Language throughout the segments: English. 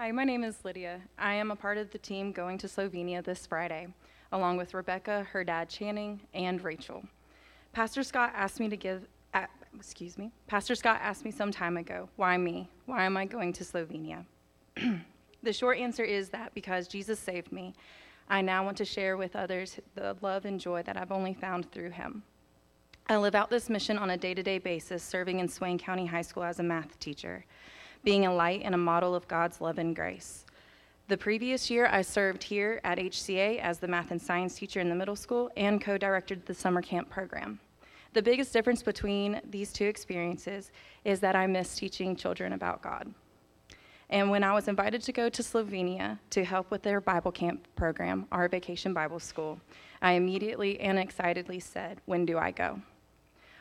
Hi, my name is Lydia. I am a part of the team going to Slovenia this Friday, along with Rebecca, her dad Channing, and Rachel. Pastor Scott asked me to give, uh, excuse me, Pastor Scott asked me some time ago, why me? Why am I going to Slovenia? the short answer is that because Jesus saved me, I now want to share with others the love and joy that I've only found through him. I live out this mission on a day to day basis, serving in Swain County High School as a math teacher, being a light and a model of God's love and grace. The previous year, I served here at HCA as the math and science teacher in the middle school and co directed the summer camp program. The biggest difference between these two experiences is that I miss teaching children about God. And when I was invited to go to Slovenia to help with their Bible camp program, our vacation Bible school, I immediately and excitedly said, When do I go?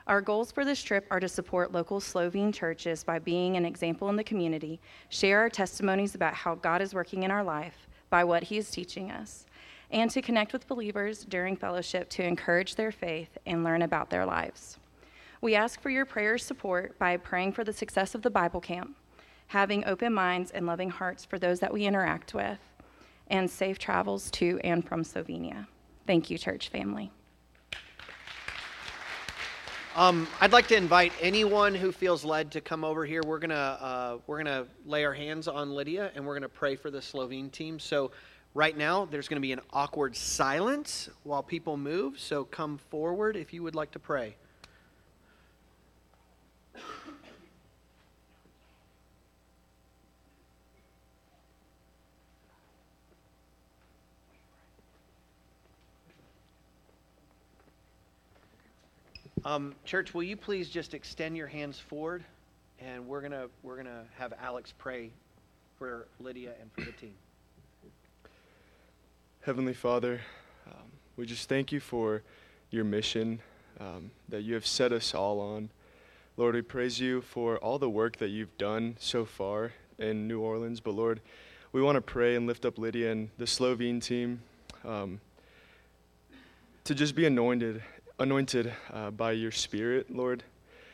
Our goals for this trip are to support local Slovene churches by being an example in the community, share our testimonies about how God is working in our life by what He is teaching us, and to connect with believers during fellowship to encourage their faith and learn about their lives. We ask for your prayer support by praying for the success of the Bible camp, having open minds and loving hearts for those that we interact with, and safe travels to and from Slovenia. Thank you, church family. Um, I'd like to invite anyone who feels led to come over here. We're gonna uh, we're gonna lay our hands on Lydia and we're gonna pray for the Slovene team. So right now there's gonna be an awkward silence while people move. So come forward if you would like to pray. Um, church, will you please just extend your hands forward, and we're gonna we're gonna have Alex pray for Lydia and for the team. Heavenly Father, um, we just thank you for your mission um, that you have set us all on. Lord, we praise you for all the work that you've done so far in New Orleans. But Lord, we want to pray and lift up Lydia and the Slovene team um, to just be anointed anointed uh, by your Spirit, Lord,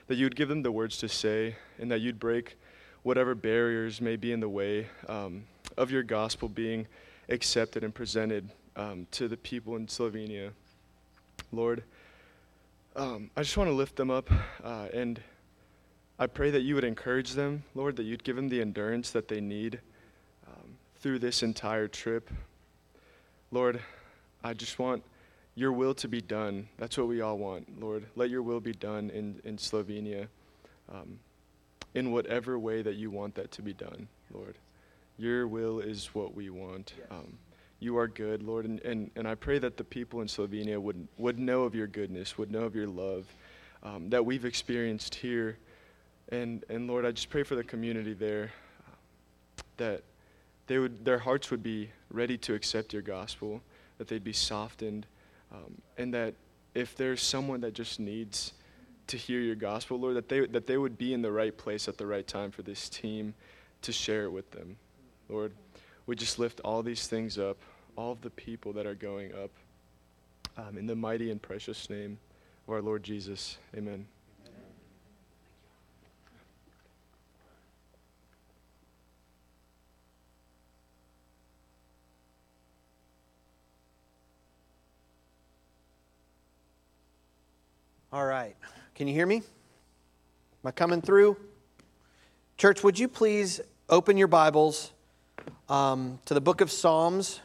that you'd give them the words to say and that you'd break whatever barriers may be in the way um, of your gospel being accepted and presented um, to the people in Slovenia. Lord, um, I just want to lift them up uh, and I pray that you would encourage them, Lord, that you'd give them the endurance that they need um, through this entire trip. Lord, I just want your will to be done. That's what we all want, Lord. Let your will be done in, in Slovenia um, in whatever way that you want that to be done, Lord. Your will is what we want. Yes. Um, you are good, Lord, and, and, and I pray that the people in Slovenia would, would know of your goodness, would know of your love um, that we've experienced here. And, and Lord, I just pray for the community there that they would, their hearts would be ready to accept your gospel, that they'd be softened um, and that if there's someone that just needs to hear your gospel, Lord, that they, that they would be in the right place at the right time for this team to share it with them. Lord, we just lift all these things up, all of the people that are going up. Um, in the mighty and precious name of our Lord Jesus. Amen. All right. Can you hear me? Am I coming through? Church, would you please open your Bibles um, to the book of Psalms,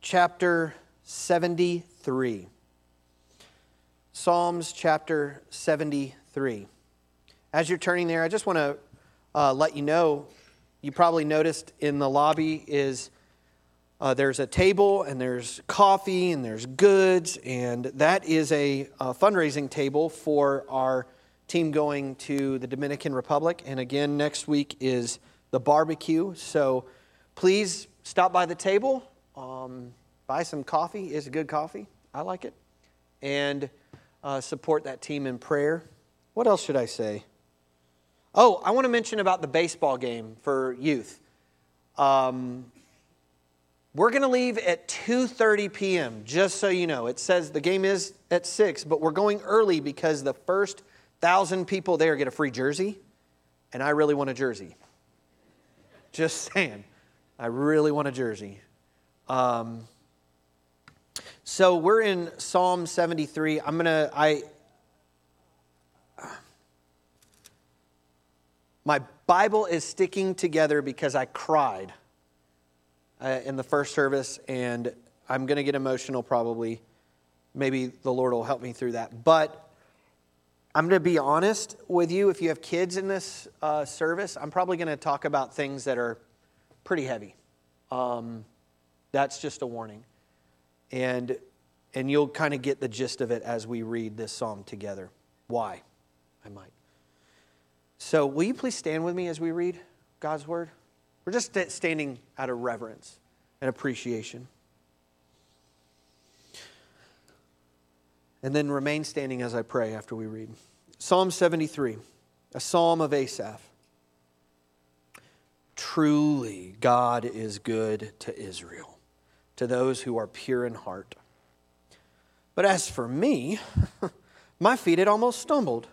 chapter 73. Psalms, chapter 73. As you're turning there, I just want to uh, let you know you probably noticed in the lobby is uh, there's a table and there's coffee and there's goods, and that is a, a, fundraising table for our team going to the Dominican Republic. And again, next week is the barbecue. So please stop by the table, um, buy some coffee. It's a good coffee. I like it. And uh, support that team in prayer. What else should I say? Oh, I want to mention about the baseball game for youth. Um, we're going to leave at 2:30 p.m. just so you know. It says the game is at 6, but we're going early because the first 1000 people there get a free jersey, and I really want a jersey. Just saying. I really want a jersey. Um, so we're in Psalm 73. I'm gonna I my Bible is sticking together because I cried uh, in the first service, and I'm gonna get emotional probably. Maybe the Lord will help me through that. But I'm going to be honest with you. If you have kids in this uh, service, I'm probably going to talk about things that are pretty heavy. Um, that's just a warning. And, and you'll kind of get the gist of it as we read this psalm together. Why? I might. So, will you please stand with me as we read God's word? We're just standing out of reverence and appreciation. And then remain standing as I pray after we read. Psalm 73, a psalm of Asaph. Truly, God is good to Israel, to those who are pure in heart. But as for me, my feet had almost stumbled.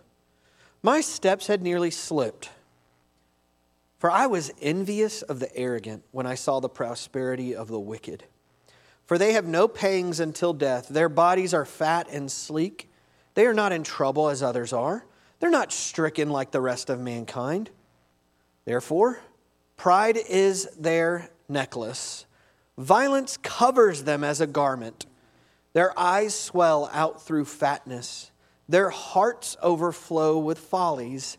My steps had nearly slipped. For I was envious of the arrogant when I saw the prosperity of the wicked. For they have no pangs until death. Their bodies are fat and sleek. They are not in trouble as others are. They're not stricken like the rest of mankind. Therefore, pride is their necklace. Violence covers them as a garment. Their eyes swell out through fatness. Their hearts overflow with follies.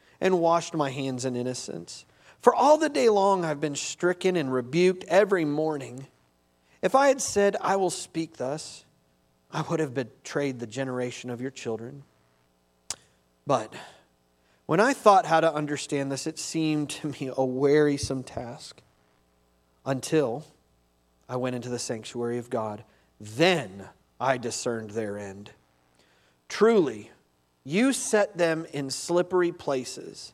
and washed my hands in innocence. For all the day long I've been stricken and rebuked every morning. If I had said, I will speak thus, I would have betrayed the generation of your children. But when I thought how to understand this, it seemed to me a wearisome task until I went into the sanctuary of God. Then I discerned their end. Truly, you set them in slippery places.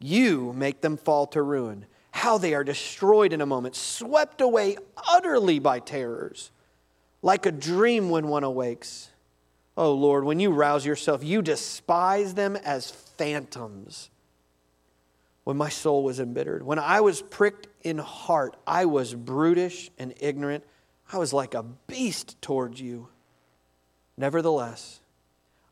You make them fall to ruin how they are destroyed in a moment, swept away utterly by terrors, like a dream when one awakes. Oh Lord, when you rouse yourself, you despise them as phantoms. When my soul was embittered, when I was pricked in heart, I was brutish and ignorant. I was like a beast towards you. Nevertheless,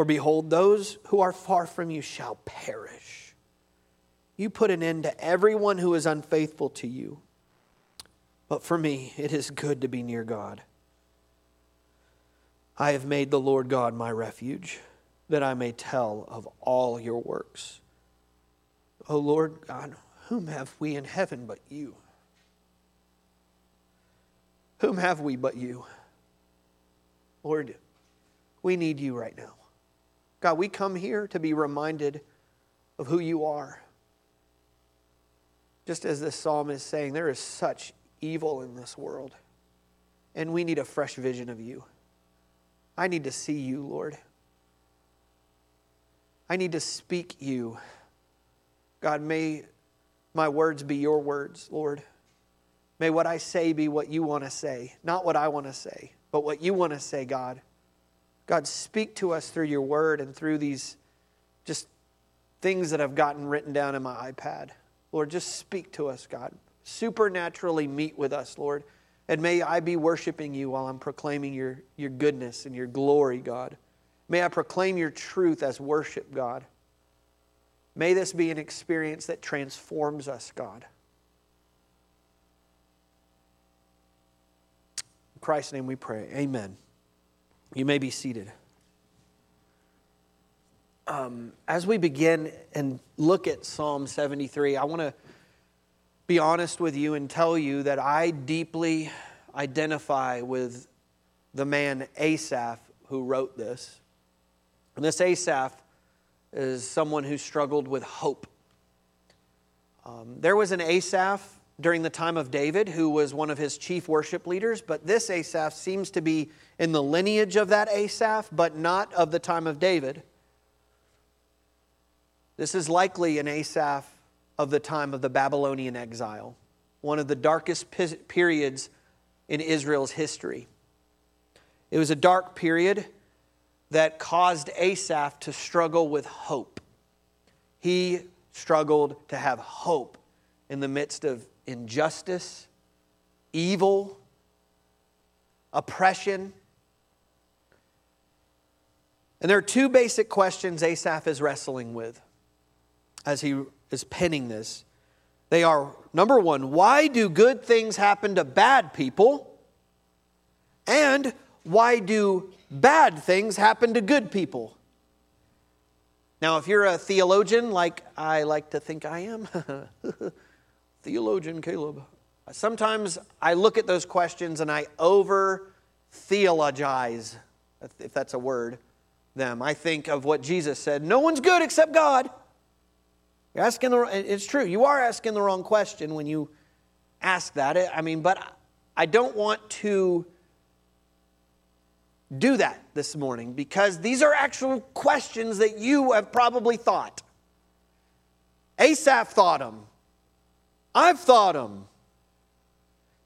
For behold, those who are far from you shall perish. You put an end to everyone who is unfaithful to you. But for me, it is good to be near God. I have made the Lord God my refuge, that I may tell of all your works. O Lord God, whom have we in heaven but you? Whom have we but you? Lord, we need you right now. God, we come here to be reminded of who you are. Just as this psalm is saying, there is such evil in this world, and we need a fresh vision of you. I need to see you, Lord. I need to speak you. God, may my words be your words, Lord. May what I say be what you want to say, not what I want to say, but what you want to say, God. God, speak to us through your word and through these just things that I've gotten written down in my iPad. Lord, just speak to us, God. Supernaturally meet with us, Lord. And may I be worshiping you while I'm proclaiming your, your goodness and your glory, God. May I proclaim your truth as worship, God. May this be an experience that transforms us, God. In Christ's name we pray. Amen. You may be seated. Um, as we begin and look at Psalm 73, I want to be honest with you and tell you that I deeply identify with the man Asaph who wrote this. And this Asaph is someone who struggled with hope. Um, there was an Asaph during the time of David who was one of his chief worship leaders, but this Asaph seems to be in the lineage of that Asaph, but not of the time of David. This is likely an Asaph of the time of the Babylonian exile, one of the darkest periods in Israel's history. It was a dark period that caused Asaph to struggle with hope. He struggled to have hope in the midst of injustice, evil, oppression. And there are two basic questions Asaph is wrestling with as he is penning this. They are number one, why do good things happen to bad people? And why do bad things happen to good people? Now, if you're a theologian, like I like to think I am, theologian Caleb, sometimes I look at those questions and I over theologize, if that's a word, them. I think of what Jesus said no one's good except God. You're asking the, it's true, you are asking the wrong question when you ask that. I mean, but I don't want to do that this morning because these are actual questions that you have probably thought. Asaph thought them. I've thought them.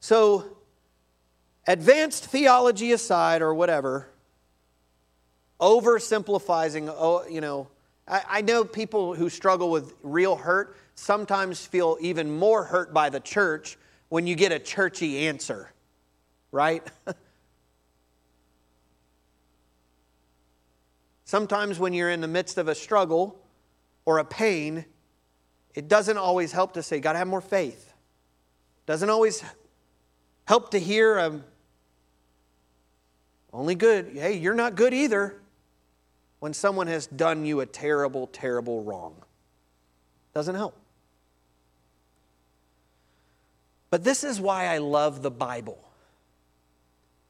So, advanced theology aside or whatever, oversimplifying, oh, you know, I, I know people who struggle with real hurt sometimes feel even more hurt by the church when you get a churchy answer, right? Sometimes when you're in the midst of a struggle or a pain, it doesn't always help to say, Got to have more faith. Doesn't always help to hear, um, only good. Hey, you're not good either when someone has done you a terrible, terrible wrong. Doesn't help. But this is why I love the Bible.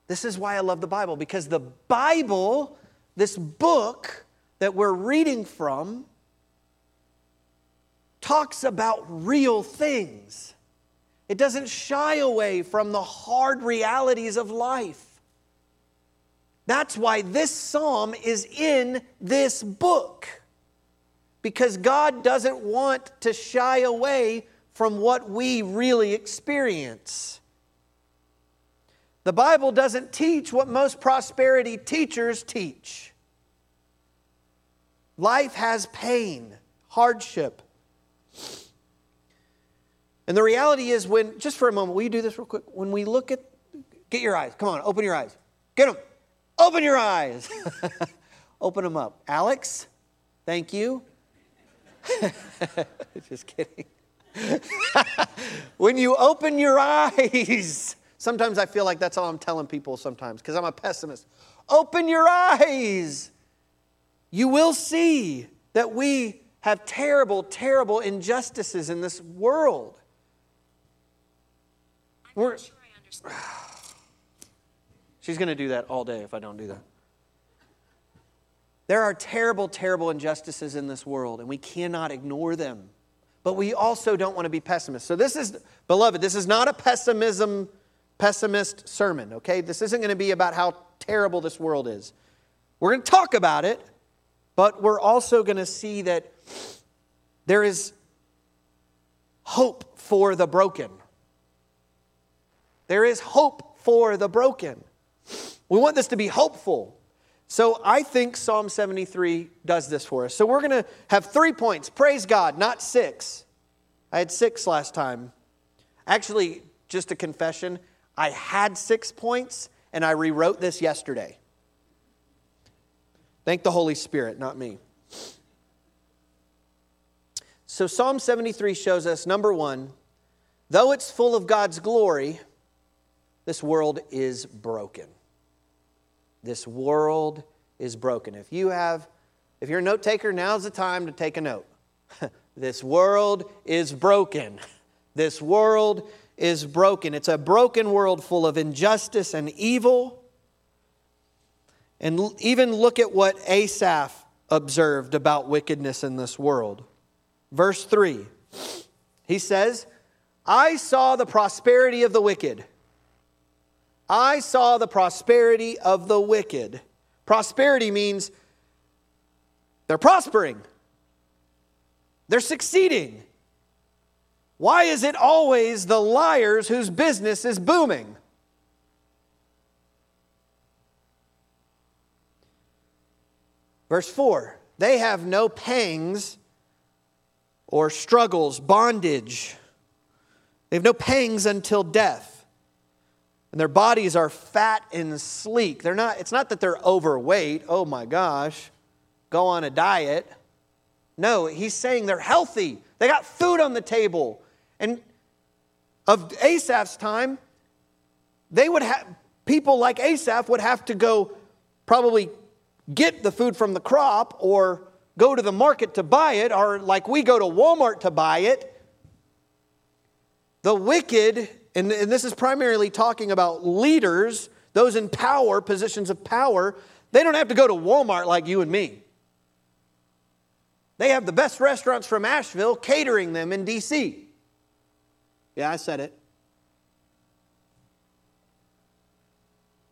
This is why I love the Bible, because the Bible this book that we're reading from talks about real things. It doesn't shy away from the hard realities of life. That's why this psalm is in this book. Because God doesn't want to shy away from what we really experience. The Bible doesn't teach what most prosperity teachers teach. Life has pain, hardship. And the reality is, when, just for a moment, will you do this real quick? When we look at, get your eyes, come on, open your eyes. Get them. Open your eyes. open them up. Alex, thank you. just kidding. when you open your eyes, Sometimes I feel like that's all I'm telling people sometimes because I'm a pessimist. Open your eyes. You will see that we have terrible, terrible injustices in this world. We're, sure She's going to do that all day if I don't do that. There are terrible, terrible injustices in this world, and we cannot ignore them. But we also don't want to be pessimists. So, this is, beloved, this is not a pessimism pessimist sermon, okay? This isn't going to be about how terrible this world is. We're going to talk about it, but we're also going to see that there is hope for the broken. There is hope for the broken. We want this to be hopeful. So I think Psalm 73 does this for us. So we're going to have three points. Praise God, not six. I had six last time. Actually, just a confession, I had six points and I rewrote this yesterday. Thank the Holy Spirit, not me. So, Psalm 73 shows us number one, though it's full of God's glory, This world is broken. This world is broken. If you have, if you're a note taker, now's the time to take a note. this world is broken. This world is broken. It's a broken world full of injustice and evil. And even look at what Asaph observed about wickedness in this world. Verse 3, he says, I saw the prosperity of the wicked. I saw the prosperity of the wicked. Prosperity means they're prospering, they're succeeding. Why is it always the liars whose business is booming? Verse 4 They have no pangs or struggles, bondage. They have no pangs until death. And their bodies are fat and sleek. They're not, it's not that they're overweight. Oh my gosh, go on a diet. No, he's saying they're healthy. They got food on the table. And of Asaph's time, they would have people like Asaph would have to go probably get the food from the crop or go to the market to buy it, or like we go to Walmart to buy it. The wicked, and, and this is primarily talking about leaders, those in power, positions of power, they don't have to go to Walmart like you and me. They have the best restaurants from Asheville catering them in D.C. Yeah, I said it.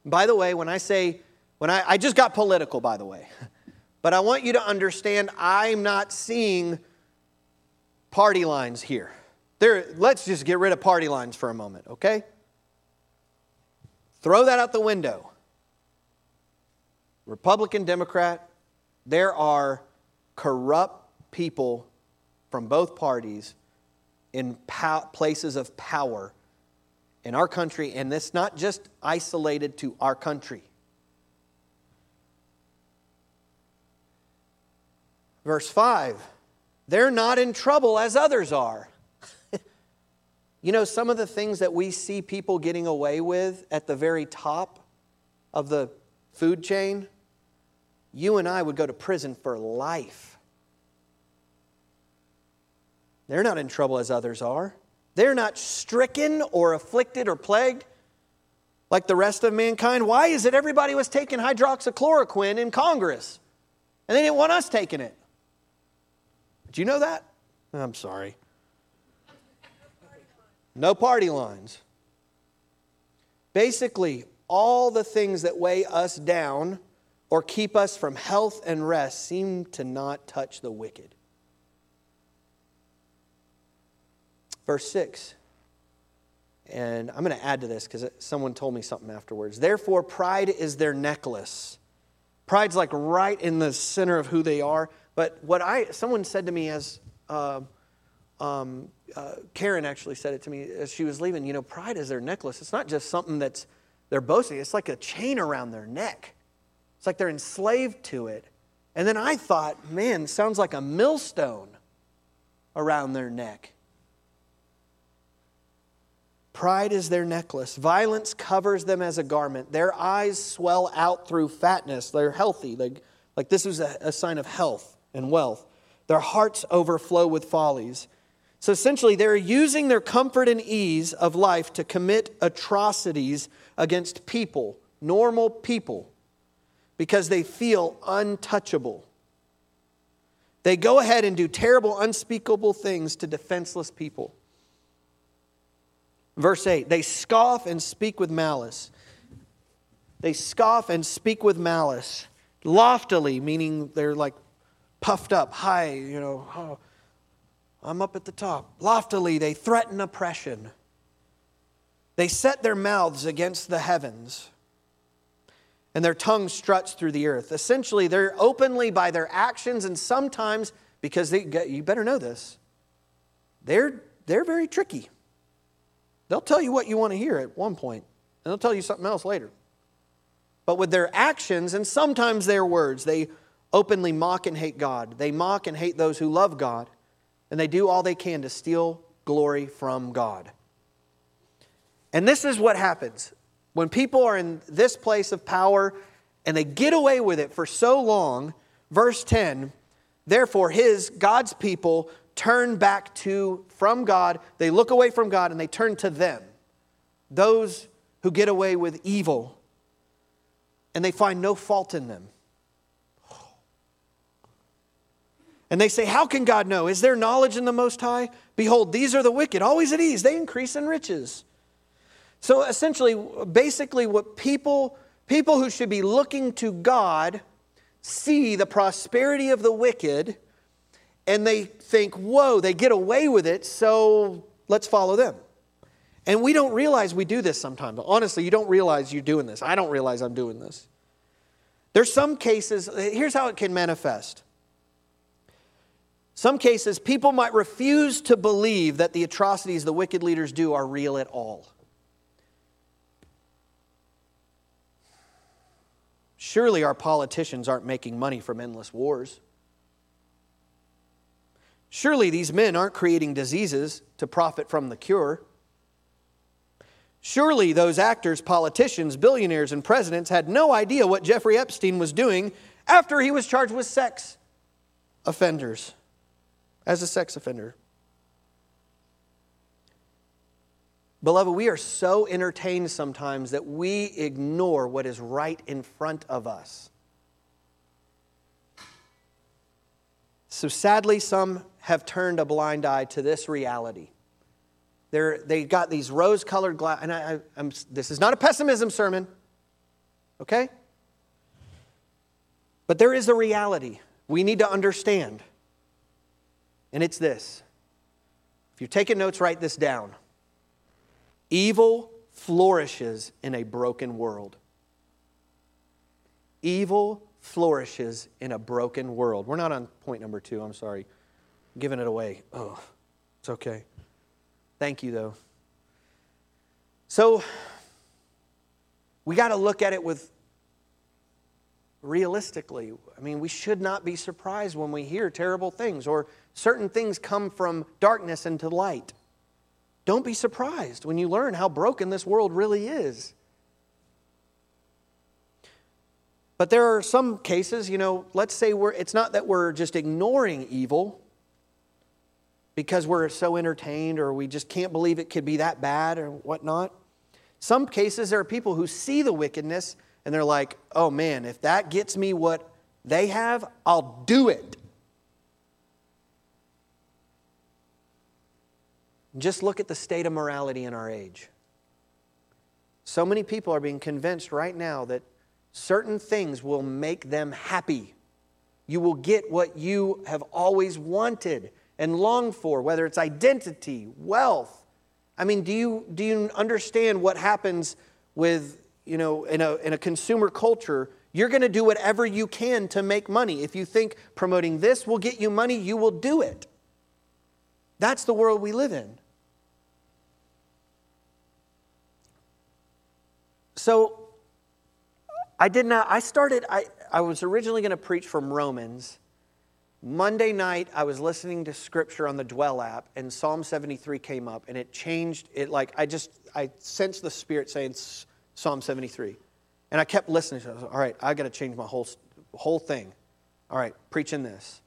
By the way, when I say when I, I just got political, by the way, but I want you to understand I'm not seeing party lines here. There, let's just get rid of party lines for a moment, okay? Throw that out the window. Republican, Democrat, there are corrupt people from both parties in places of power in our country, and it's not just isolated to our country. Verse 5 they're not in trouble as others are. You know, some of the things that we see people getting away with at the very top of the food chain, you and I would go to prison for life. They're not in trouble as others are. They're not stricken or afflicted or plagued like the rest of mankind. Why is it everybody was taking hydroxychloroquine in Congress and they didn't want us taking it? Do you know that? I'm sorry. No party lines. Basically, all the things that weigh us down or keep us from health and rest seem to not touch the wicked. Verse 6. And I'm going to add to this because someone told me something afterwards. Therefore, pride is their necklace. Pride's like right in the center of who they are. But what I, someone said to me as, uh, um, uh, Karen actually said it to me as she was leaving, you know, pride is their necklace. It's not just something that's they're boasting, it's like a chain around their neck. It's like they're enslaved to it. And then I thought, man, sounds like a millstone around their neck. Pride is their necklace. Violence covers them as a garment. Their eyes swell out through fatness. They're healthy. They, like this is a, a sign of health and wealth. Their hearts overflow with follies. So essentially, they're using their comfort and ease of life to commit atrocities against people, normal people, because they feel untouchable. They go ahead and do terrible, unspeakable things to defenseless people. Verse 8 they scoff and speak with malice. They scoff and speak with malice, loftily, meaning they're like puffed up, high, you know, oh, I'm up at the top. Loftily, they threaten oppression. They set their mouths against the heavens, and their tongue struts through the earth. Essentially, they're openly by their actions, and sometimes, because they, you better know this, they're, they're very tricky. They'll tell you what you want to hear at one point, and they'll tell you something else later. But with their actions and sometimes their words, they openly mock and hate God. They mock and hate those who love God, and they do all they can to steal glory from God. And this is what happens. When people are in this place of power and they get away with it for so long, verse 10, therefore his, God's people, turn back to, from God, they look away from God and they turn to them. Those who get away with evil and they find no fault in them. And they say, How can God know? Is there knowledge in the Most High? Behold, these are the wicked, always at ease. They increase in riches. So essentially, basically, what people, people who should be looking to God see the prosperity of the wicked and they think, whoa, they get away with it, so let's follow them. And we don't realize we do this sometimes. Honestly, you don't realize you're doing this. I don't realize I'm doing this. There's some cases, here's how it can manifest. Some cases, people might refuse to believe that the atrocities the wicked leaders do are real at all. Surely our politicians aren't making money from endless wars. Surely these men aren't creating diseases to profit from the cure. Surely those actors, politicians, billionaires, and presidents had no idea what Jeffrey Epstein was doing after he was charged with sex offenders, as a sex offender. Beloved, we are so entertained sometimes that we ignore what is right in front of us. So sadly, some have turned a blind eye to this reality. They're, they got these rose colored glass, and I, I, this is not a pessimism sermon, okay? But there is a reality we need to understand, and it's this. If you're taking notes, write this down. Evil flourishes in a broken world. Evil flourishes in a broken world. We're not on point number two, I'm sorry. I'm giving it away. Oh, it's okay. Thank you, though. So, we got to look at it with realistically. I mean, we should not be surprised when we hear terrible things or certain things come from darkness into light. Don't be surprised when you learn how broken this world really is. But there are some cases, you know, let's say we're, it's not that we're just ignoring evil, because we're so entertained or we just can't believe it could be that bad or whatnot. Some cases, there are people who see the wickedness and they're like, oh man, if that gets me what they have, I'll do it. Just look at the state of morality in our age. So many people are being convinced right now that certain things will make them happy. You will get what you have always wanted and longed for, whether it's identity, wealth. I mean, do you, do you understand what happens with, you know, in a, in a consumer culture? You're going to do whatever you can to make money. If you think promoting this will get you money, you will do it. That's the world we live in. So, I did not, I started, I, I was originally going to preach from Romans Monday night, I was listening to scripture on the Dwell app, and Psalm 73 came up, and it changed it. Like, I just, I sensed the Spirit saying Psalm 73. And I kept listening it. All right, I got to change my whole, whole thing. All right, preaching this.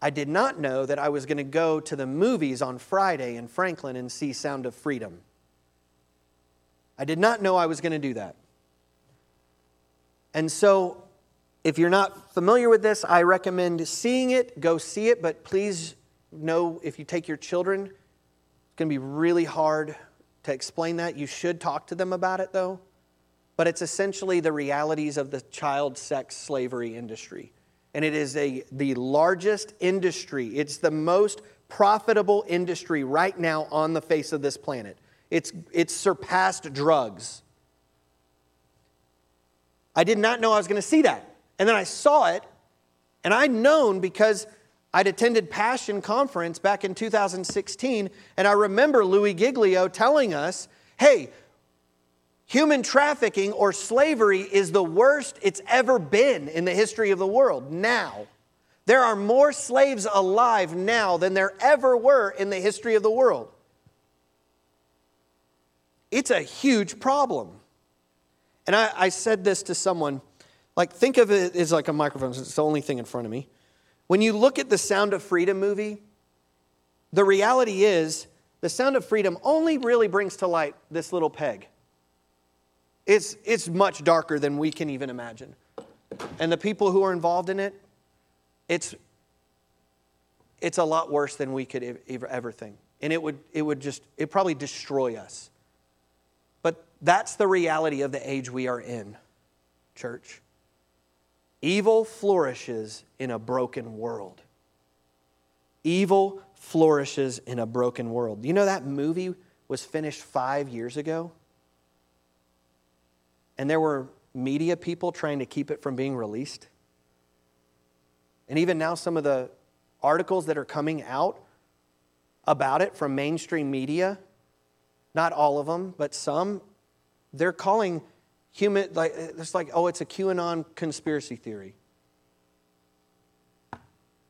I did not know that I was going to go to the movies on Friday in Franklin and see Sound of Freedom. I did not know I was going to do that. And so if you're not familiar with this, I recommend seeing it. Go see it, but please know if you take your children, it's going to be really hard to explain that. You should talk to them about it, though. But it's essentially the realities of the child sex slavery industry. And it is a, the largest industry, it's the most profitable industry right now on the face of this planet. It's, it's surpassed drugs. I did not know I was going to see that. And then I saw it, and I'd known because I'd attended Passion Conference back in 2016, and I remember Louis Giglio telling us, hey, human trafficking or slavery is the worst it's ever been in the history of the world now. There are more slaves alive now than there ever were in the history of the world. It's a huge problem. And I, I said this to someone like, think of it as like a microphone, it's the only thing in front of me. When you look at the Sound of Freedom movie, the reality is the Sound of Freedom only really brings to light this little peg. It's, it's much darker than we can even imagine. And the people who are involved in it, it's, it's a lot worse than we could ever, ever think. And it would, it would just, it probably destroy us. That's the reality of the age we are in, church. Evil flourishes in a broken world. Evil flourishes in a broken world. You know that movie was finished five years ago? And there were media people trying to keep it from being released. And even now, some of the articles that are coming out about it from mainstream media, not all of them, but some, they're calling human, like, it's like, oh, it's a QAnon conspiracy theory.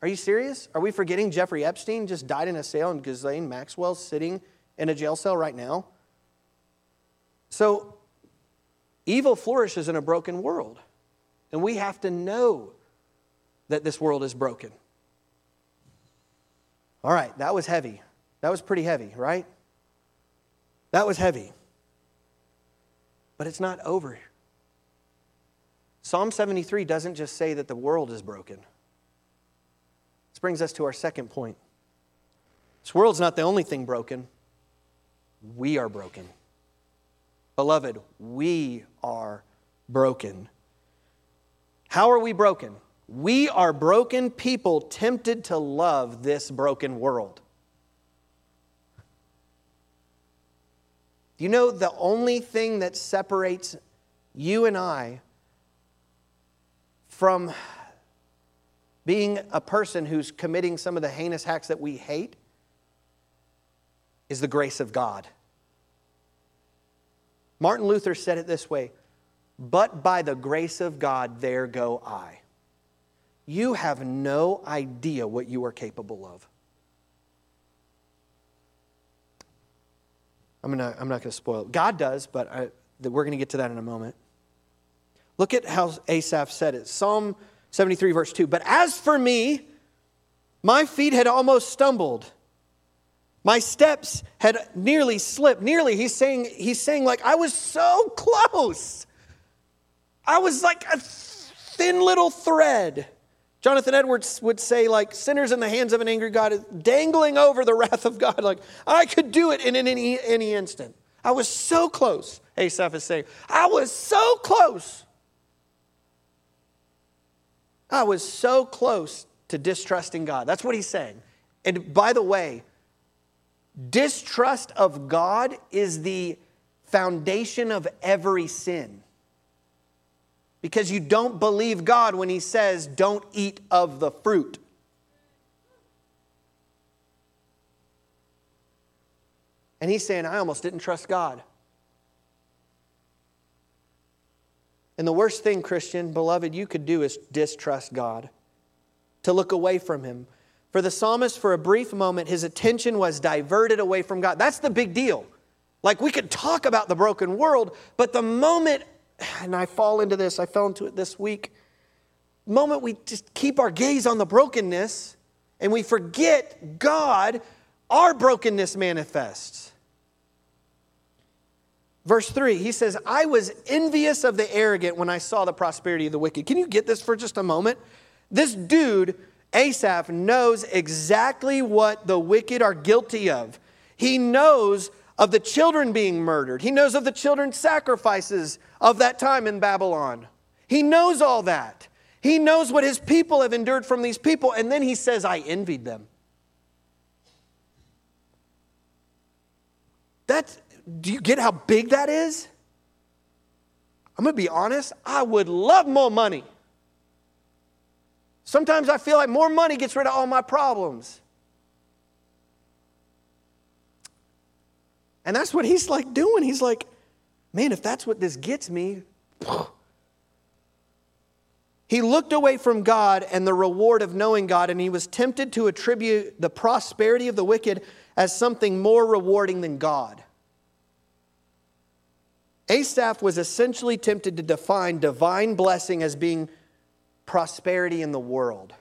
Are you serious? Are we forgetting Jeffrey Epstein just died in a cell and Ghislaine Maxwell's sitting in a jail cell right now? So, evil flourishes in a broken world. And we have to know that this world is broken. All right, that was heavy. That was pretty heavy, right? That was heavy. But it's not over. Psalm 73 doesn't just say that the world is broken. This brings us to our second point. This world's not the only thing broken, we are broken. Beloved, we are broken. How are we broken? We are broken people tempted to love this broken world. You know, the only thing that separates you and I from being a person who's committing some of the heinous acts that we hate is the grace of God. Martin Luther said it this way But by the grace of God, there go I. You have no idea what you are capable of. I'm, gonna, I'm not going to spoil it. God does, but I, we're going to get to that in a moment. Look at how Asaph said it Psalm 73, verse 2. But as for me, my feet had almost stumbled. My steps had nearly slipped. Nearly, he's saying, he's saying, like, I was so close. I was like a thin little thread. Jonathan Edwards would say, like, sinners in the hands of an angry God, dangling over the wrath of God. Like, I could do it in any, any instant. I was so close, Asaph is saying. I was so close. I was so close to distrusting God. That's what he's saying. And by the way, distrust of God is the foundation of every sin because you don't believe God when He says, don't eat of the fruit. And He's saying, I almost didn't trust God. And the worst thing, Christian, beloved, you could do is distrust God, to look away from Him. For the psalmist, for a brief moment, his attention was diverted away from God. That's the big deal. Like we could talk about the broken world, but the moment and I fall into this, I fell into it this week. Moment we just keep our gaze on the brokenness and we forget God, our brokenness manifests. Verse 3, he says, I was envious of the arrogant when I saw the prosperity of the wicked. Can you get this for just a moment? This dude, Asaph, knows exactly what the wicked are guilty of. He knows of the children being murdered. He knows of the children's sacrifices of that time in Babylon. He knows all that. He knows what his people have endured from these people. And then he says, I envied them. That's, do you get how big that is? I'm going to be honest. I would love more money. Sometimes I feel like more money gets rid of all my problems. And that's what he's like doing. He's like, man, if that's what this gets me. He looked away from God and the reward of knowing God, and he was tempted to attribute the prosperity of the wicked as something more rewarding than God. Asaph was essentially tempted to define divine blessing as being prosperity in the world.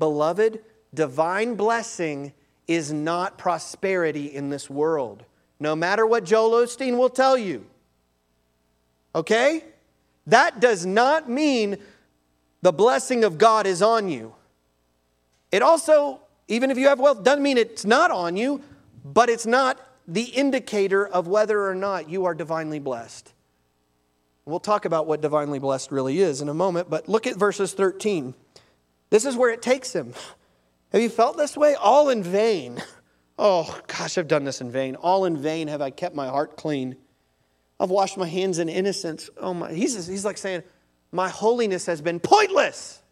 Beloved, divine blessing is not prosperity in this world, no matter what Joel Osteen will tell you. Okay? That does not mean the blessing of God is on you. It also, even if you have wealth, doesn't mean it's not on you, but it's not the indicator of whether or not you are divinely blessed. We'll talk about what divinely blessed really is in a moment, but look at verses 13. This is where it takes him. Have you felt this way? All in vain. Oh, gosh, I've done this in vain. All in vain have I kept my heart clean. I've washed my hands in innocence. Oh, my. He's, he's like saying, My holiness has been pointless.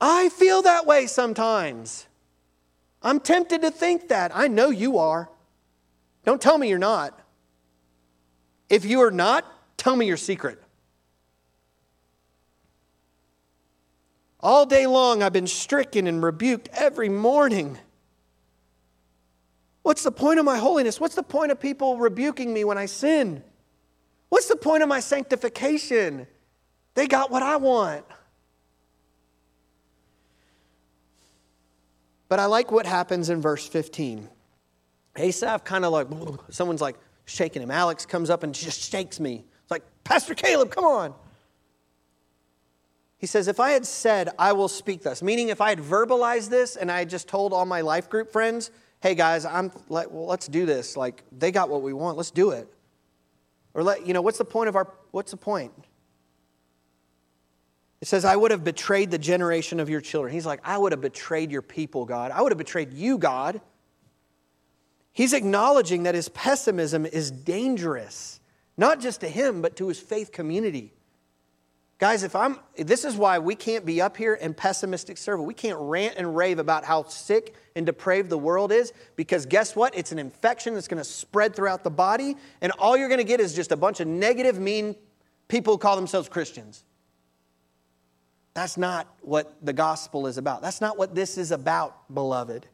I feel that way sometimes. I'm tempted to think that. I know you are. Don't tell me you're not. If you are not, tell me your secret. All day long, I've been stricken and rebuked every morning. What's the point of my holiness? What's the point of people rebuking me when I sin? What's the point of my sanctification? They got what I want. But I like what happens in verse 15. Asaph kind of like, someone's like shaking him. Alex comes up and just shakes me. It's like, Pastor Caleb, come on. He says, If I had said, I will speak thus, meaning if I had verbalized this and I had just told all my life group friends, hey guys, I'm like, well, let's do this. Like, they got what we want, let's do it. Or let, you know, what's the point of our, what's the point? It says, I would have betrayed the generation of your children. He's like, I would have betrayed your people, God. I would have betrayed you, God. He's acknowledging that his pessimism is dangerous, not just to him, but to his faith community. Guys, if I'm, this is why we can't be up here and pessimistic serve. We can't rant and rave about how sick and depraved the world is because guess what? It's an infection that's going to spread throughout the body, and all you're going to get is just a bunch of negative, mean people who call themselves Christians. That's not what the gospel is about. That's not what this is about, beloved.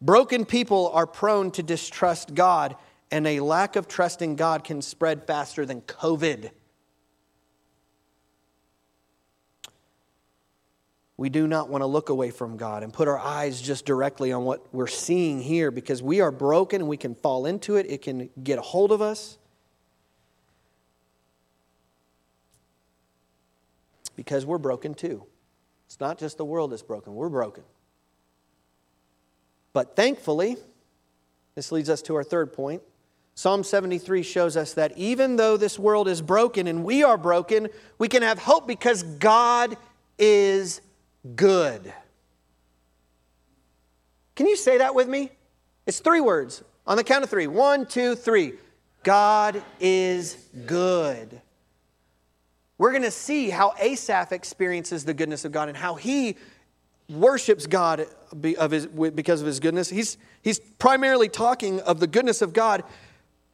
Broken people are prone to distrust God, and a lack of trust in God can spread faster than COVID. We do not want to look away from God and put our eyes just directly on what we're seeing here because we are broken and we can fall into it. It can get a hold of us. because we're broken too. It's not just the world that's broken, we're broken. But thankfully, this leads us to our third point. Psalm 73 shows us that even though this world is broken and we are broken, we can have hope because God is good. Can you say that with me? It's three words on the count of three. One, two, three. God is good. We're going to see how Asaph experiences the goodness of God and how he worships God of his, because of his goodness. He's, he's primarily talking of the goodness of God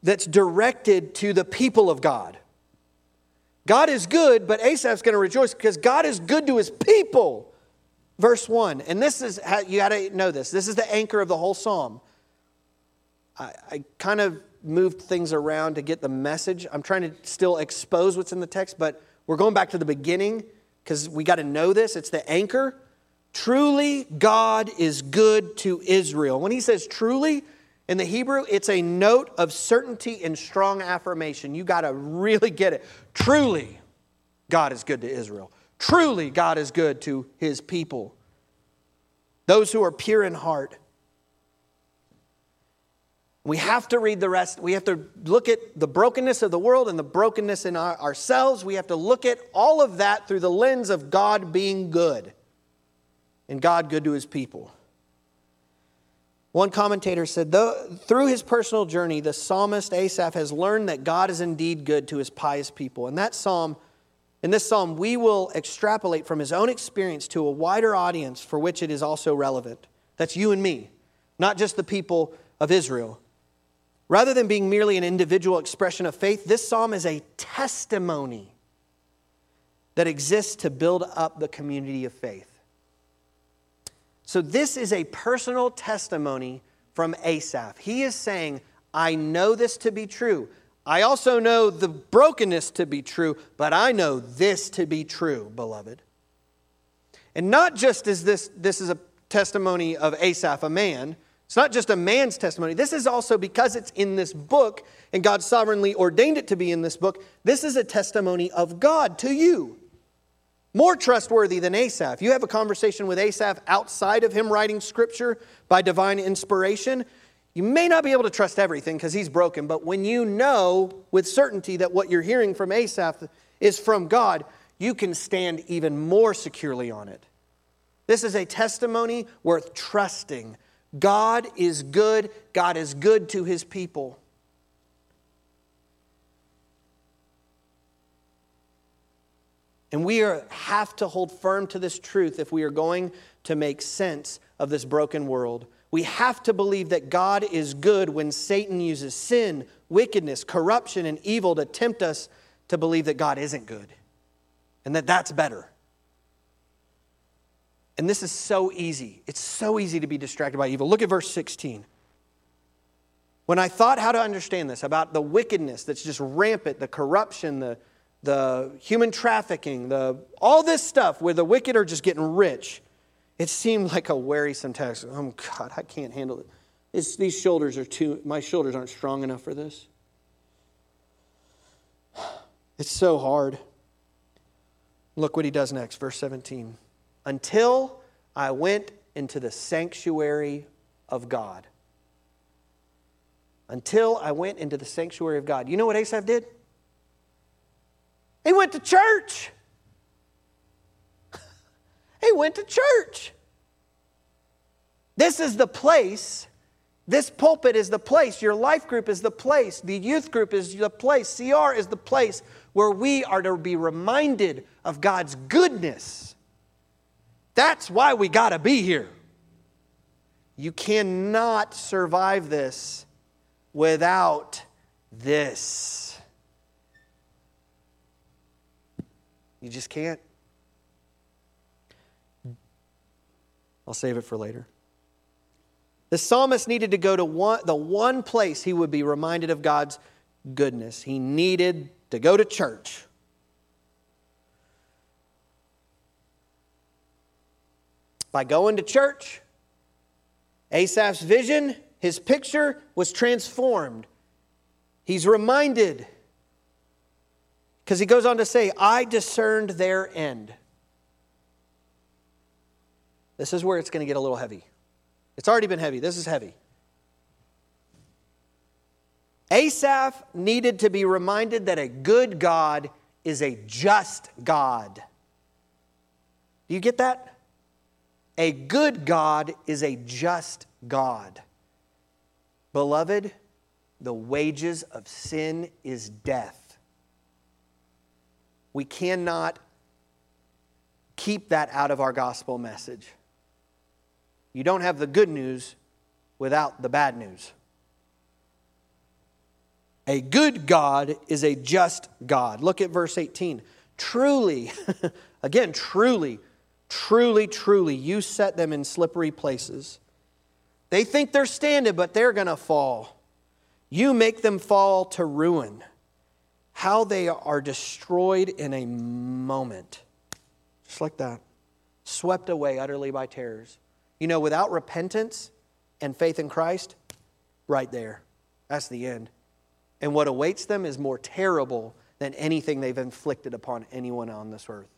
that's directed to the people of God. God is good, but Asaph's going to rejoice because God is good to his people. Verse 1. And this is, how, you got to know this. This is the anchor of the whole psalm. I, I kind of moved things around to get the message. I'm trying to still expose what's in the text, but we're going back to the beginning because we got to know this. It's the anchor. Truly, God is good to Israel. When he says truly, in the Hebrew, it's a note of certainty and strong affirmation. You got to really get it. Truly, God is good to Israel. Truly, God is good to his people. Those who are pure in heart. We have to read the rest. We have to look at the brokenness of the world and the brokenness in our, ourselves. We have to look at all of that through the lens of God being good and God good to his people. One commentator said, though through his personal journey, the psalmist Asaph has learned that God is indeed good to his pious people. And that psalm, in this psalm, we will extrapolate from his own experience to a wider audience for which it is also relevant. That's you and me, not just the people of Israel. Rather than being merely an individual expression of faith, this psalm is a testimony that exists to build up the community of faith. So, this is a personal testimony from Asaph. He is saying, I know this to be true. I also know the brokenness to be true, but I know this to be true, beloved. And not just as this, this is a testimony of Asaph, a man. It's not just a man's testimony. This is also because it's in this book and God sovereignly ordained it to be in this book. This is a testimony of God to you. More trustworthy than Asaph. You have a conversation with Asaph outside of him writing scripture by divine inspiration. You may not be able to trust everything because he's broken, but when you know with certainty that what you're hearing from Asaph is from God, you can stand even more securely on it. This is a testimony worth trusting. God is good, God is good to his people. And we are, have to hold firm to this truth if we are going to make sense of this broken world. We have to believe that God is good when Satan uses sin, wickedness, corruption, and evil to tempt us to believe that God isn't good and that that's better. And this is so easy. It's so easy to be distracted by evil. Look at verse 16. When I thought how to understand this about the wickedness that's just rampant, the corruption, the, the human trafficking, the, all this stuff where the wicked are just getting rich, it seemed like a wearisome task. Oh, God, I can't handle it. It's, these shoulders are too, my shoulders aren't strong enough for this. It's so hard. Look what he does next, verse 17. Until I went into the sanctuary of God. Until I went into the sanctuary of God. You know what Asaph did? He went to church. He went to church. This is the place. This pulpit is the place. Your life group is the place. The youth group is the place. CR is the place where we are to be reminded of God's goodness. That's why we got to be here. You cannot survive this without this. You just can't. I'll save it for later. The psalmist needed to go to one, the one place he would be reminded of God's goodness. He needed to go to church. By going to church, Asaph's vision, his picture was transformed. He's reminded because he goes on to say, I discerned their end. This is where it's going to get a little heavy. It's already been heavy. This is heavy. Asaph needed to be reminded that a good God is a just God. Do you get that? A good God is a just God. Beloved, the wages of sin is death. We cannot keep that out of our gospel message. You don't have the good news without the bad news. A good God is a just God. Look at verse 18. Truly, again, truly, truly, truly, you set them in slippery places. They think they're standing, but they're going to fall. You make them fall to ruin how they are destroyed in a moment. Just like that. Swept away utterly by terrors. You know, without repentance and faith in Christ, right there. That's the end. And what awaits them is more terrible than anything they've inflicted upon anyone on this earth.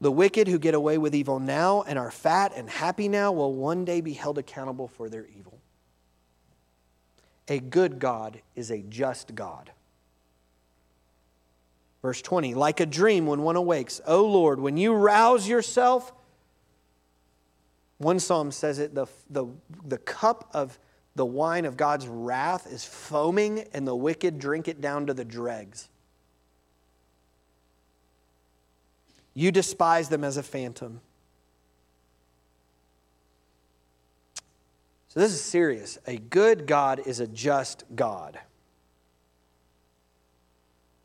The wicked who get away with evil now and are fat and happy now will one day be held accountable for their evil. A good God is a just God. Verse 20, like a dream when one awakes. O Lord, when you rouse yourself, one psalm says it, the, the, the cup of the wine of God's wrath is foaming, and the wicked drink it down to the dregs. You despise them as a phantom. So this is serious. A good God is a just God.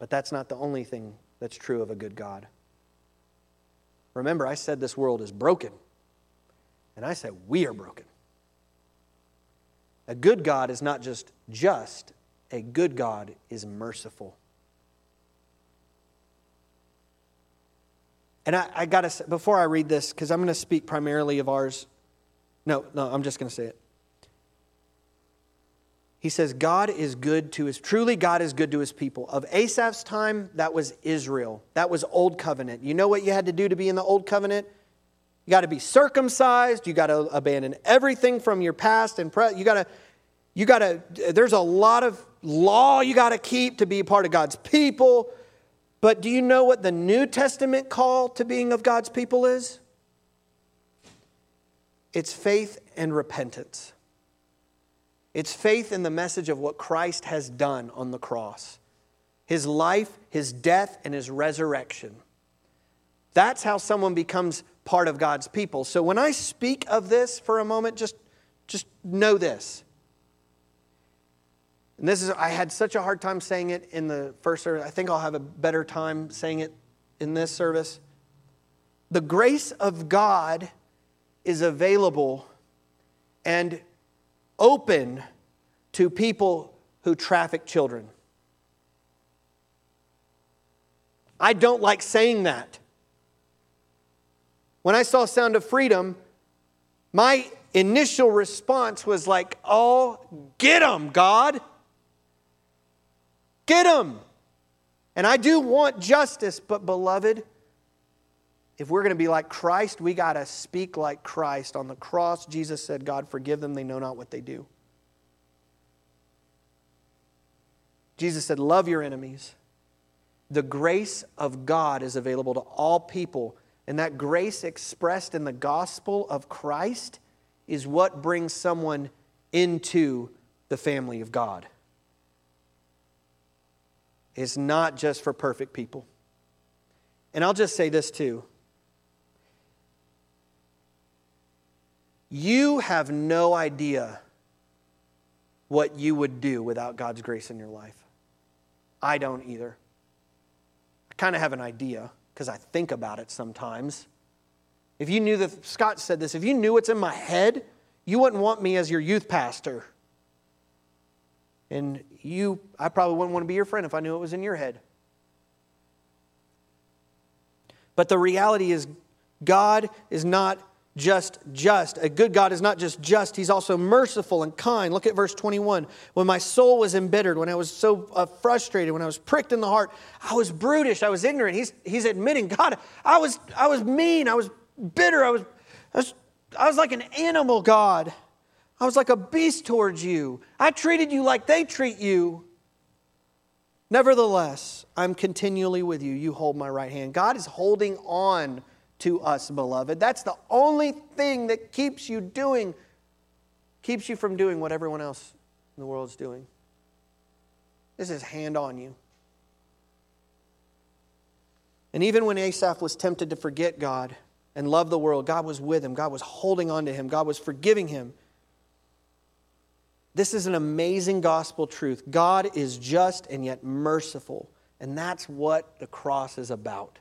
But that's not the only thing that's true of a good God. Remember, I said this world is broken. And I said we are broken. A good God is not just just, a good God is merciful. And I, I got to say, before I read this, because I'm going to speak primarily of ours. No, no, I'm just going to say it. He says, God is good to his, truly, God is good to his people. Of Asaph's time, that was Israel. That was Old Covenant. You know what you had to do to be in the Old Covenant? You got to be circumcised. You got to abandon everything from your past and present. You got to, you got to, there's a lot of law you got to keep to be a part of God's people. But do you know what the New Testament call to being of God's people is? It's faith and repentance. It's faith in the message of what Christ has done on the cross his life, his death, and his resurrection. That's how someone becomes part of God's people. So when I speak of this for a moment, just, just know this. And this is, I had such a hard time saying it in the first service. I think I'll have a better time saying it in this service. The grace of God is available and open to people who traffic children. I don't like saying that. When I saw Sound of Freedom, my initial response was like, oh, get them, God. Get them. And I do want justice, but beloved, if we're going to be like Christ, we got to speak like Christ. On the cross, Jesus said, God, forgive them, they know not what they do. Jesus said, Love your enemies. The grace of God is available to all people, and that grace expressed in the gospel of Christ is what brings someone into the family of God. It's not just for perfect people. And I'll just say this too You have no idea what you would do without God's grace in your life. I don't either. I kind of have an idea because I think about it sometimes. If you knew that, Scott said this, if you knew what's in my head, you wouldn't want me as your youth pastor. And you, I probably wouldn't want to be your friend if I knew it was in your head. But the reality is, God is not just just. A good God is not just just, He's also merciful and kind. Look at verse 21. When my soul was embittered, when I was so uh, frustrated, when I was pricked in the heart, I was brutish, I was ignorant. He's, he's admitting, God, I was, I was mean, I was bitter, I was, I was, I was like an animal, God. I was like a beast towards you. I treated you like they treat you. Nevertheless, I'm continually with you. You hold my right hand. God is holding on to us, beloved. That's the only thing that keeps you doing, keeps you from doing what everyone else in the world is doing. This is hand on you. And even when Asaph was tempted to forget God and love the world, God was with him. God was holding on to him. God was forgiving him. This is an amazing gospel truth. God is just and yet merciful. And that's what the cross is about.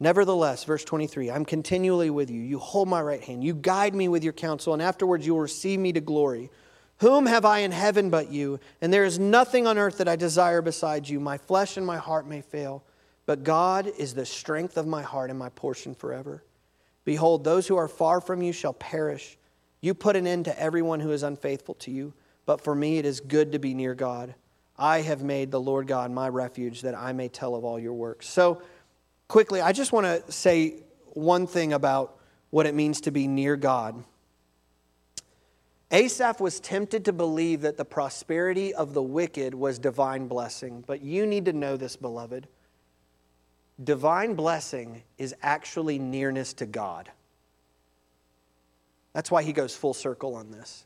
Nevertheless, verse 23, I'm continually with you. You hold my right hand. You guide me with your counsel, and afterwards you will receive me to glory. Whom have I in heaven but you? And there is nothing on earth that I desire besides you. My flesh and my heart may fail, but God is the strength of my heart and my portion forever. Behold, those who are far from you shall perish. You put an end to everyone who is unfaithful to you, but for me it is good to be near God. I have made the Lord God my refuge that I may tell of all your works. So, quickly, I just want to say one thing about what it means to be near God. Asaph was tempted to believe that the prosperity of the wicked was divine blessing, but you need to know this, beloved. Divine blessing is actually nearness to God. That's why he goes full circle on this.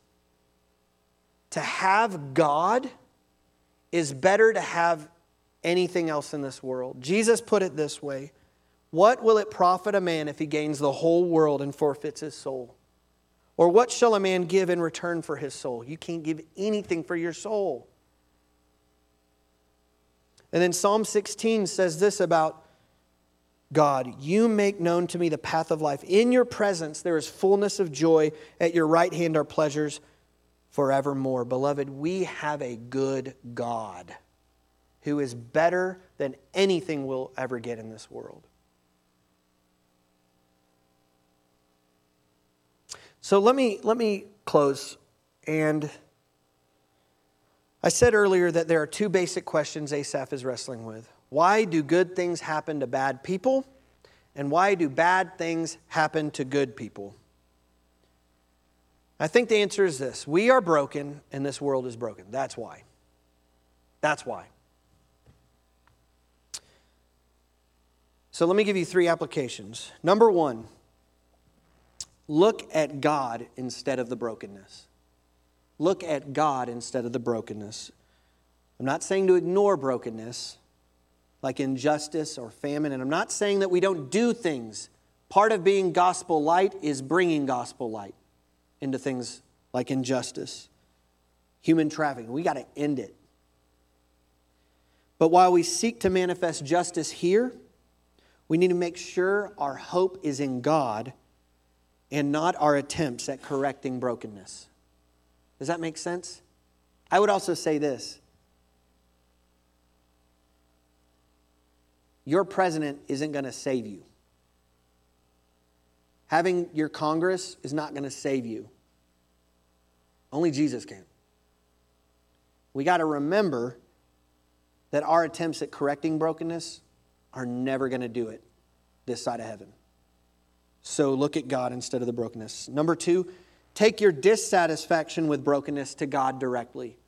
To have God is better to have anything else in this world. Jesus put it this way What will it profit a man if he gains the whole world and forfeits his soul? Or what shall a man give in return for his soul? You can't give anything for your soul. And then Psalm 16 says this about God, you make known to me the path of life. In your presence there is fullness of joy. At your right hand are pleasures forevermore. Beloved, we have a good God who is better than anything we'll ever get in this world. So let me, let me close. And I said earlier that there are two basic questions Asaph is wrestling with. Why do good things happen to bad people? And why do bad things happen to good people? I think the answer is this we are broken, and this world is broken. That's why. That's why. So let me give you three applications. Number one, look at God instead of the brokenness. Look at God instead of the brokenness. I'm not saying to ignore brokenness like injustice or famine, and I'm not saying that we don't do things. Part of being gospel light is bringing gospel light into things like injustice, human trafficking. We got to end it. But while we seek to manifest justice here, we need to make sure our hope is in God and not our attempts at correcting brokenness. Does that make sense? I would also say this your president isn't going to save you. Having your Congress is not going to save you. Only Jesus can. We got to remember that our attempts at correcting brokenness are never going to do it this side of heaven. So look at God instead of the brokenness. Number two, take your dissatisfaction with brokenness to God directly.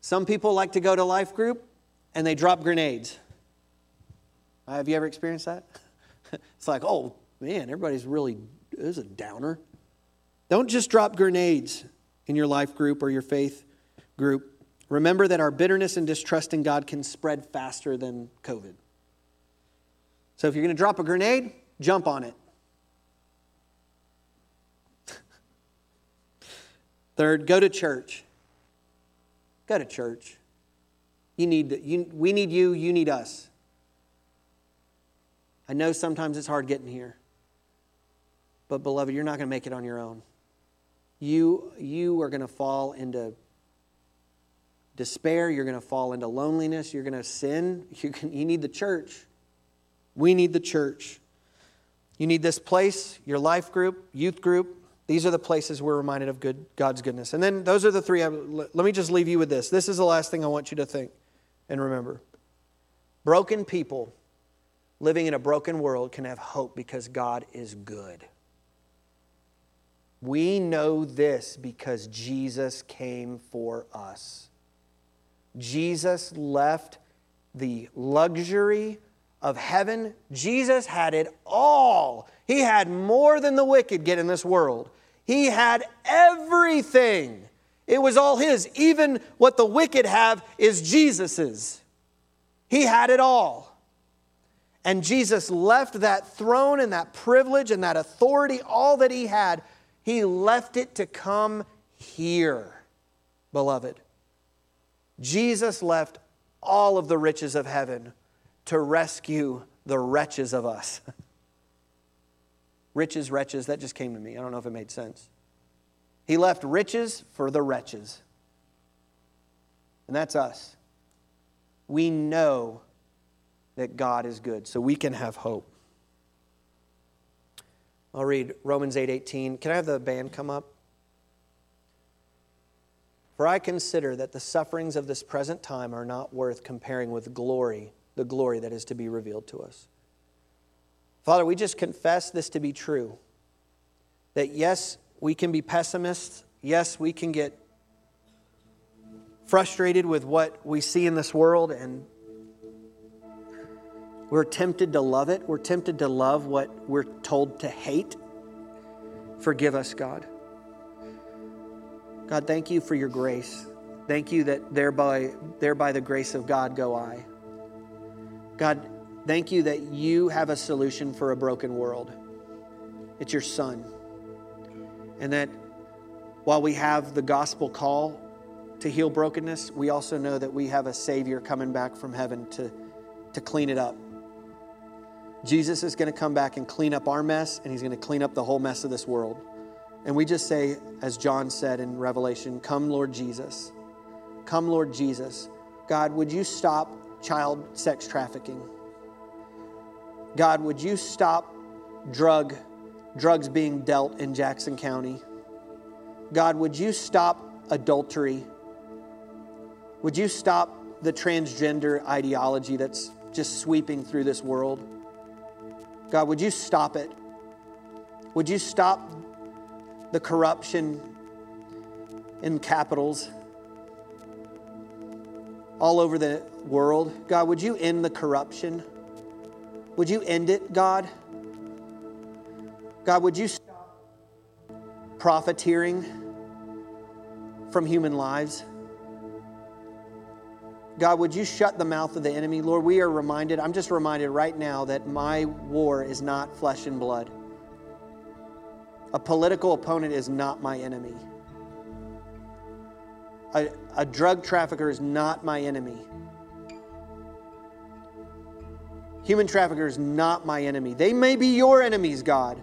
Some people like to go to life group and they drop grenades. Have you ever experienced that? it's like, oh man, everybody's really is a downer. Don't just drop grenades in your life group or your faith group. Remember that our bitterness and distrust in God can spread faster than COVID. So if you're going to drop a grenade, jump on it. Third, go to church. Go to church. You need you, we need you, you need us. I know sometimes it's hard getting here. But beloved, you're not going to make it on your own. You, you are going to fall into despair. You're going to fall into loneliness. You're going to sin. You, can, you need the church. We need the church. You need this place, your life group, youth group. These are the places we're reminded of good, God's goodness. And then those are the three. Let me just leave you with this. This is the last thing I want you to think and remember. Broken people living in a broken world can have hope because God is good. We know this because Jesus came for us. Jesus left the luxury of heaven. Jesus had it all. He had more than the wicked get in this world. He had everything. It was all His. Even what the wicked have is Jesus's. He had it all. And Jesus left that throne and that privilege and that authority, all that He had, He left it to come here, beloved. Jesus left all of the riches of heaven to rescue the wretches of us. riches, wretches, that just came to me. I don't know if it made sense. He left riches for the wretches. And that's us. We know that God is good, so we can have hope. I'll read Romans 8:18. 8, can I have the band come up? For I consider that the sufferings of this present time are not worth comparing with glory the glory that is to be revealed to us. Father, we just confess this to be true. That yes, we can be pessimists. Yes, we can get frustrated with what we see in this world, and we're tempted to love it. We're tempted to love what we're told to hate. Forgive us, God. God, thank you for your grace. Thank you that thereby, thereby the grace of God go I. God, thank you that you have a solution for a broken world. It's your Son. And that while we have the gospel call to heal brokenness, we also know that we have a Savior coming back from heaven to, to clean it up. Jesus is going to come back and clean up our mess, and he's going to clean up the whole mess of this world. And we just say, as John said in Revelation, Come, Lord Jesus. Come, Lord Jesus. God, would you stop child sex trafficking? God, would you stop drug drugs being dealt in Jackson County? God, would you stop adultery? Would you stop the transgender ideology that's just sweeping through this world? God, would you stop it? Would you stop the corruption in capitals all over the world? God, would you end the corruption? Would you end it, God? God, would you stop profiteering from human lives? God, would you shut the mouth of the enemy? Lord, we are reminded, I'm just reminded right now that my war is not flesh and blood. A political opponent is not my enemy. A, a drug trafficker is not my enemy. Human trafficker is not my enemy. They may be your enemies, God,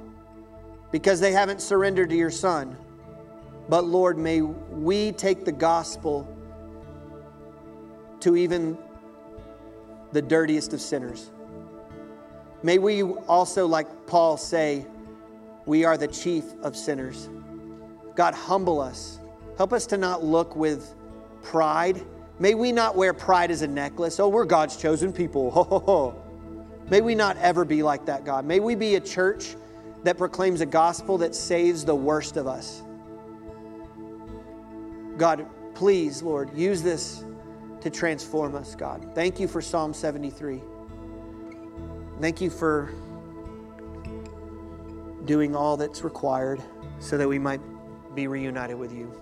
because they haven't surrendered to your Son. But Lord, may we take the gospel to even the dirtiest of sinners. May we also, like Paul, say, we are the chief of sinners. God, humble us. Help us to not look with pride. May we not wear pride as a necklace. Oh, we're God's chosen people. Ho, ho, ho. May we not ever be like that, God. May we be a church that proclaims a gospel that saves the worst of us. God, please, Lord, use this to transform us, God. Thank you for Psalm 73. Thank you for doing all that's required so that we might be reunited with you.